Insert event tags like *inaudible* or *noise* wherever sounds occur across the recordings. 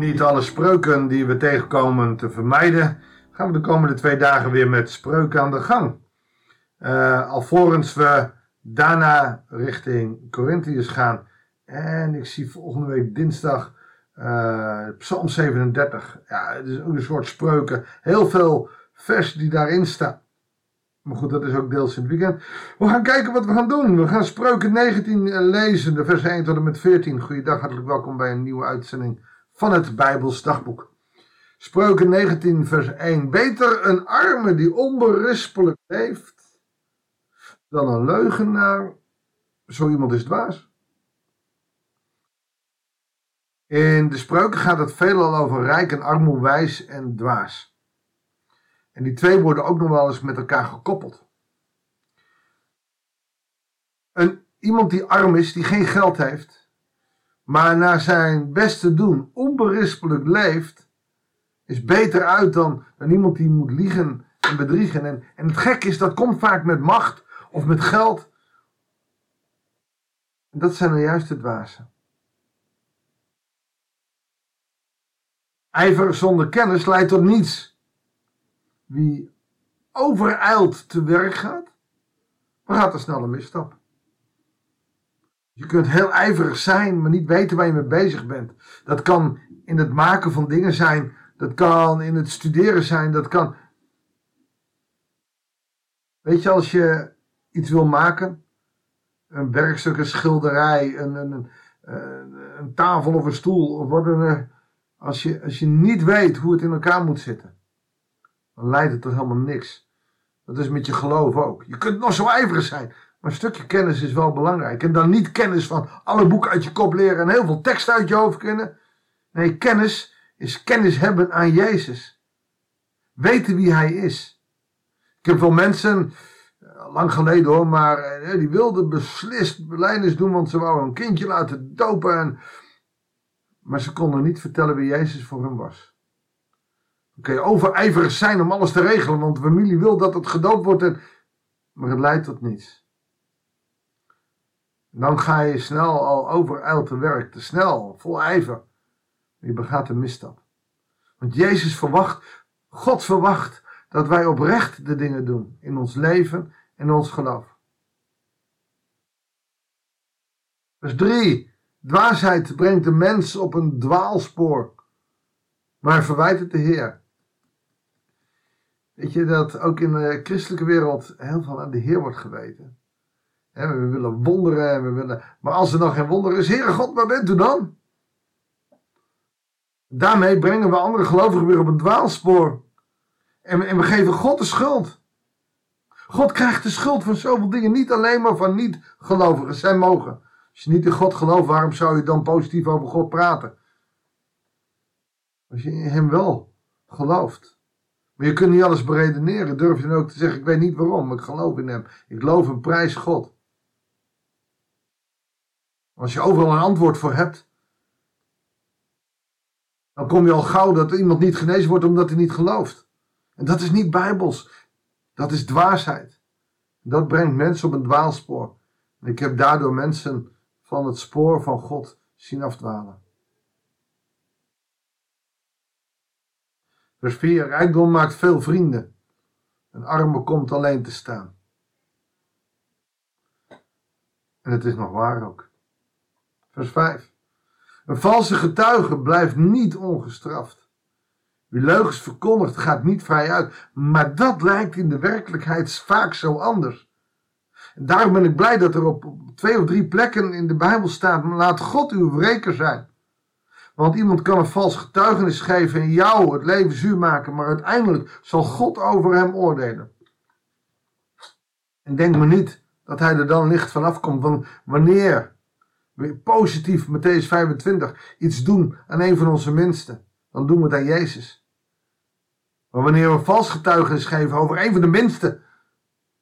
niet alle spreuken die we tegenkomen te vermijden, gaan we de komende twee dagen weer met spreuken aan de gang. Uh, alvorens we daarna richting Corinthiërs gaan. En ik zie volgende week dinsdag uh, Psalm 37. Ja, het is ook een soort spreuken. Heel veel vers die daarin staan. Maar goed, dat is ook deels in het weekend. We gaan kijken wat we gaan doen. We gaan spreuken 19 lezen, de vers 1 tot en met 14. Goeiedag, hartelijk welkom bij een nieuwe uitzending van het Bijbels dagboek. Spreuken 19 vers 1. Beter een arme die onberispelijk leeft, dan een leugenaar. Zo iemand is dwaas. In de spreuken gaat het veelal over rijk en armoe, wijs en dwaas. En die twee worden ook nog wel eens met elkaar gekoppeld. Een, iemand die arm is, die geen geld heeft, maar naar zijn beste doen onberispelijk leeft, is beter uit dan, dan iemand die moet liegen en bedriegen. En, en het gek is, dat komt vaak met macht of met geld. En dat zijn nou juist de dwazen. Ijver zonder kennis leidt tot niets. Wie overijld te werk gaat, gaat er een misstap. Je kunt heel ijverig zijn, maar niet weten waar je mee bezig bent. Dat kan in het maken van dingen zijn, dat kan in het studeren zijn, dat kan. Weet je, als je iets wil maken, een werkstuk, een schilderij, een, een, een, een tafel of een stoel, of wat dan als je, als je niet weet hoe het in elkaar moet zitten, dan leidt het tot helemaal niks. Dat is met je geloof ook. Je kunt nog zo ijverig zijn, maar een stukje kennis is wel belangrijk. En dan niet kennis van alle boeken uit je kop leren en heel veel teksten uit je hoofd kennen. Nee, kennis is kennis hebben aan Jezus. Weten wie Hij is. Ik heb wel mensen, eh, lang geleden hoor, maar eh, die wilden beslist beleidnis doen, want ze wouden een kindje laten dopen. En, maar ze konden niet vertellen wie Jezus voor hen was. Kun je overijverig zijn om alles te regelen, want de familie wil dat het gedoopt wordt, en... maar het leidt tot niets. Dan ga je snel al overijld te werk, te snel, vol ijver. Je begaat een misstap. Want Jezus verwacht, God verwacht, dat wij oprecht de dingen doen in ons leven en ons geloof. Vers 3. Dwaasheid brengt de mens op een dwaalspoor, maar verwijt het de Heer. Weet je dat ook in de christelijke wereld heel veel aan de Heer wordt geweten? We willen wonderen, we willen, maar als er nog geen wonder is, Heere God, waar bent u dan? Daarmee brengen we andere gelovigen weer op een dwaalspoor. En, en we geven God de schuld. God krijgt de schuld van zoveel dingen, niet alleen maar van niet-gelovigen. Zij mogen. Als je niet in God gelooft, waarom zou je dan positief over God praten? Als je in Hem wel gelooft. Maar je kunt niet alles beredeneren. Durf je dan ook te zeggen, ik weet niet waarom, maar ik geloof in hem. Ik geloof in prijs God. Als je overal een antwoord voor hebt, dan kom je al gauw dat iemand niet genezen wordt omdat hij niet gelooft. En dat is niet bijbels. Dat is dwaasheid. Dat brengt mensen op een dwaalspoor. En ik heb daardoor mensen van het spoor van God zien afdwalen. Vers 4. Rijkdom maakt veel vrienden. Een arme komt alleen te staan. En het is nog waar ook. Vers 5. Een valse getuige blijft niet ongestraft. Wie leugens verkondigt gaat niet vrij uit. Maar dat lijkt in de werkelijkheid vaak zo anders. En daarom ben ik blij dat er op twee of drie plekken in de Bijbel staat: laat God uw wreker zijn. Want iemand kan een vals getuigenis geven en jou het leven zuur maken, maar uiteindelijk zal God over hem oordelen. En denk maar niet dat hij er dan licht vanaf komt, want wanneer we positief, Matthäus 25, iets doen aan een van onze minsten, dan doen we het aan Jezus. Maar wanneer we vals getuigenis geven over een van de minsten,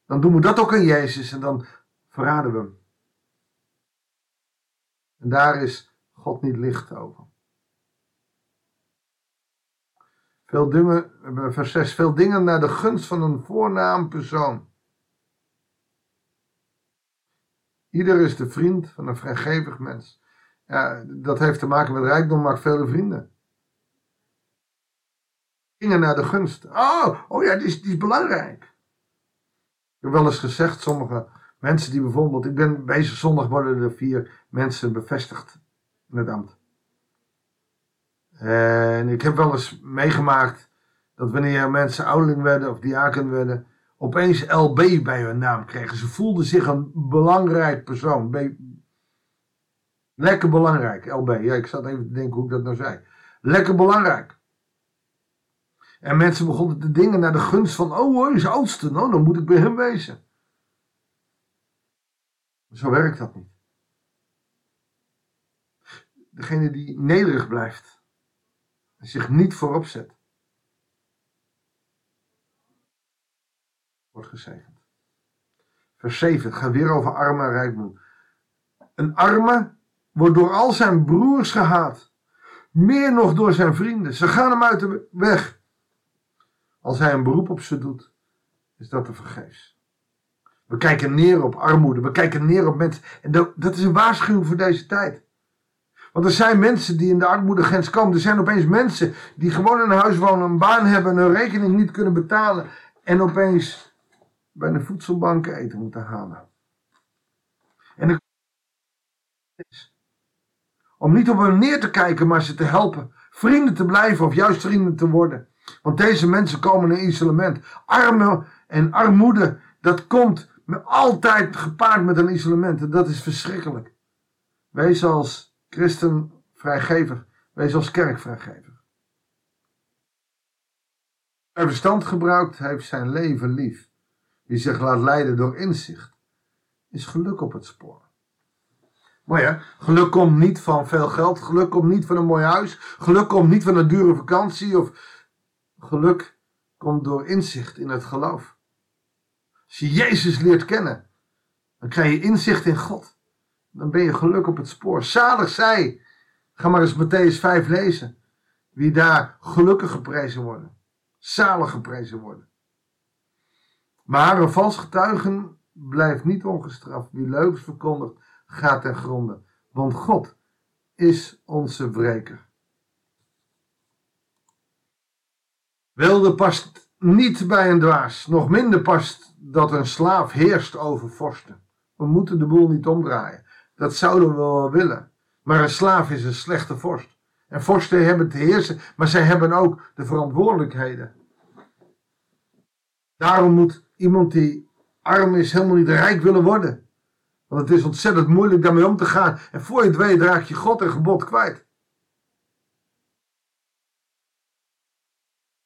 dan doen we dat ook aan Jezus en dan verraden we hem. En daar is God niet licht over. Veel dingen, vers 6, veel dingen naar de gunst van een voornaam persoon. Ieder is de vriend van een vrijgevig mens. Dat heeft te maken met rijkdom, maakt vele vrienden. Dingen naar de gunst. Oh, oh ja, die is, die is belangrijk. Ik heb wel eens gezegd, sommige mensen die bijvoorbeeld, ik ben bezig zondag worden er vier mensen bevestigd in het ambt. En ik heb wel eens meegemaakt dat wanneer mensen ouderling werden of diaken werden, opeens LB bij hun naam kregen. Ze voelden zich een belangrijk persoon. Lekker belangrijk, LB. Ja, ik zat even te denken hoe ik dat nou zei. Lekker belangrijk. En mensen begonnen te dingen naar de gunst van, oh hij is oudste, nou dan moet ik bij hem wezen. Zo werkt dat niet. Degene die nederig blijft en zich niet voorop zet, wordt gezegend. Vers 7, het gaat weer over arme en rijkmoed. Een arme wordt door al zijn broers gehaat. Meer nog door zijn vrienden. Ze gaan hem uit de weg. Als hij een beroep op ze doet, is dat te vergeefs. We kijken neer op armoede. We kijken neer op mensen. En dat, dat is een waarschuwing voor deze tijd. Want er zijn mensen die in de armoedegrens komen. Er zijn opeens mensen die gewoon in een huis wonen, een baan hebben, hun rekening niet kunnen betalen. En opeens bij de voedselbank eten moeten halen. En dan om niet op hen neer te kijken, maar ze te helpen. Vrienden te blijven of juist vrienden te worden. Want deze mensen komen in isolement. Arme en armoede, dat komt altijd gepaard met een isolement. En dat is verschrikkelijk. Wees als christen vrijgever. Wees als kerk vrijgever. Hij verstand gebruikt, heeft zijn leven lief. Wie zich laat leiden door inzicht, is geluk op het spoor. Maar ja, geluk komt niet van veel geld. Geluk komt niet van een mooi huis. Geluk komt niet van een dure vakantie. Of geluk komt door inzicht in het geloof. Als je Jezus leert kennen, dan krijg je inzicht in God. Dan ben je geluk op het spoor. Zalig zij. Ga maar eens Matthäus 5 lezen. Wie daar gelukkig geprezen worden. Zalig geprezen worden. Maar een vals getuigen blijft niet ongestraft. Wie leugens verkondigt, gaat ten gronde. Want God is onze wreker. Wilde past niet bij een dwaas. Nog minder past dat een slaaf heerst over vorsten. We moeten de boel niet omdraaien. Dat zouden we wel willen. Maar een slaaf is een slechte vorst. En vorsten hebben te heersen, maar zij hebben ook de verantwoordelijkheden. Daarom moet iemand die arm is helemaal niet rijk willen worden. Want het is ontzettend moeilijk daarmee om te gaan. En voor je het weet raak je God en gebod kwijt.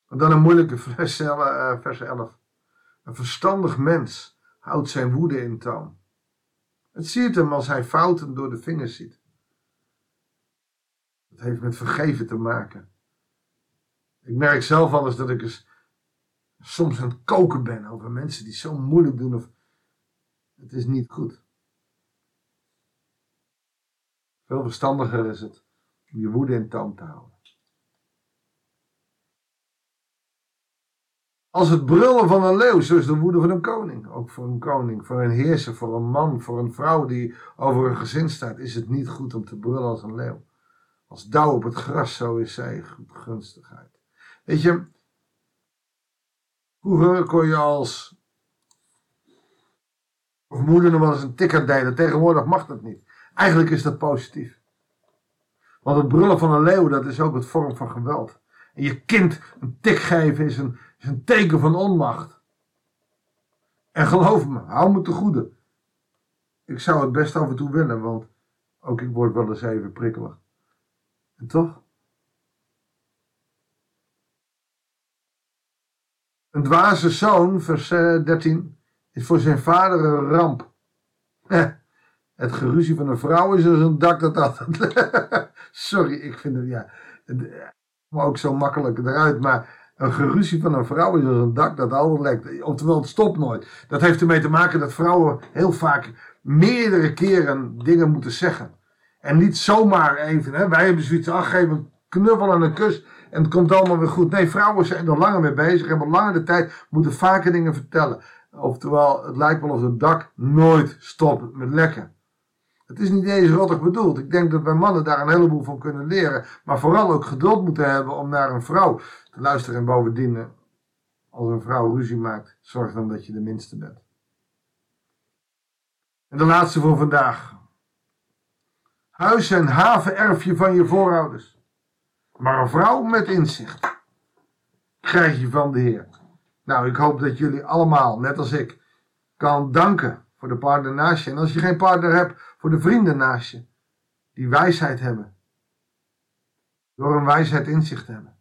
Dan een moeilijke vers 11. Eh, een verstandig mens houdt zijn woede in toom. Het ziet hem als hij fouten door de vingers ziet. Het heeft met vergeven te maken. Ik merk zelf al eens dat ik eens soms aan het koken ben over mensen die zo moeilijk doen of het is niet goed. Veel verstandiger is het om je woede in toom te houden. Als het brullen van een leeuw, zo is de woede van een koning. Ook voor een koning, voor een heerser, voor een man, voor een vrouw die over een gezin staat, is het niet goed om te brullen als een leeuw. Als dauw op het gras, zo is zij gunstigheid. Weet je, vroeger kon je als moeder nog wel eens een tikker delen. Tegenwoordig mag dat niet. Eigenlijk is dat positief. Want het brullen van een leeuw, dat is ook een vorm van geweld. En je kind een tik geven is een, is een teken van onmacht. En geloof me, hou me te goede. Ik zou het best af en toe willen, want ook ik word wel eens even prikkelig. En toch? Een dwaze zoon, vers 13, eh, is voor zijn vader een ramp. Eh, *laughs* het geruzie van een vrouw is als een dak dat altijd. *laughs* Sorry, ik vind het ja. Maar ook zo makkelijk eruit. Maar een geruzie van een vrouw is als een dak dat altijd lekt. Oftewel, het stopt nooit. Dat heeft ermee te maken dat vrouwen heel vaak meerdere keren dingen moeten zeggen. En niet zomaar even. Hè. Wij hebben zoiets, ach, geef een knuffel en een kus. En het komt allemaal weer goed. Nee, vrouwen zijn er langer mee bezig. Hebben langer de tijd. Moeten vaker dingen vertellen. Oftewel, het lijkt wel of het dak nooit stopt met lekken. Het is niet eens rottig bedoeld. Ik denk dat wij mannen daar een heleboel van kunnen leren. Maar vooral ook geduld moeten hebben om naar een vrouw te luisteren. En bovendien, als een vrouw ruzie maakt, zorg dan dat je de minste bent. En de laatste voor vandaag. Huis en haven erf je van je voorouders. Maar een vrouw met inzicht krijg je van de Heer. Nou, ik hoop dat jullie allemaal, net als ik, kan danken voor de partner naast je. En als je geen partner hebt, voor de vrienden naast je. Die wijsheid hebben. Door een wijsheid inzicht te hebben.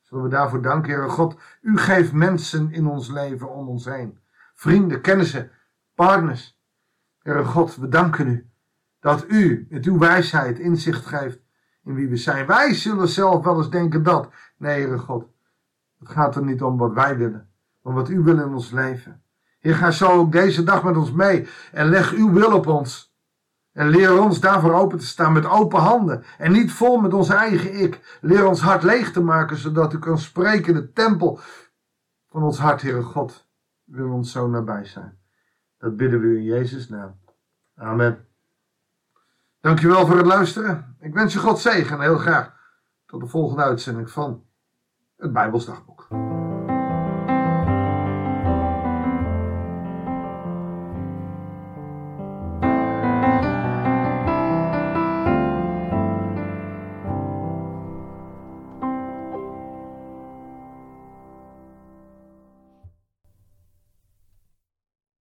Zullen we daarvoor danken, Heere God. U geeft mensen in ons leven om ons heen. Vrienden, kennissen, partners. Heere God, we danken u dat u met uw wijsheid inzicht geeft in wie we zijn. Wij zullen zelf wel eens denken dat. Nee, Heere God. Het gaat er niet om wat wij willen, maar wat u wil in ons leven. Heer, ga zo ook deze dag met ons mee en leg uw wil op ons. En leer ons daarvoor open te staan met open handen en niet vol met ons eigen ik. Leer ons hart leeg te maken, zodat u kan spreken in de tempel van ons hart, Heere God. Wil ons zo nabij zijn. Dat bidden we u in Jezus' naam. Amen. Dankjewel voor het luisteren. Ik wens je God zegen en heel graag tot de volgende uitzending van het Bijbelsdagboek.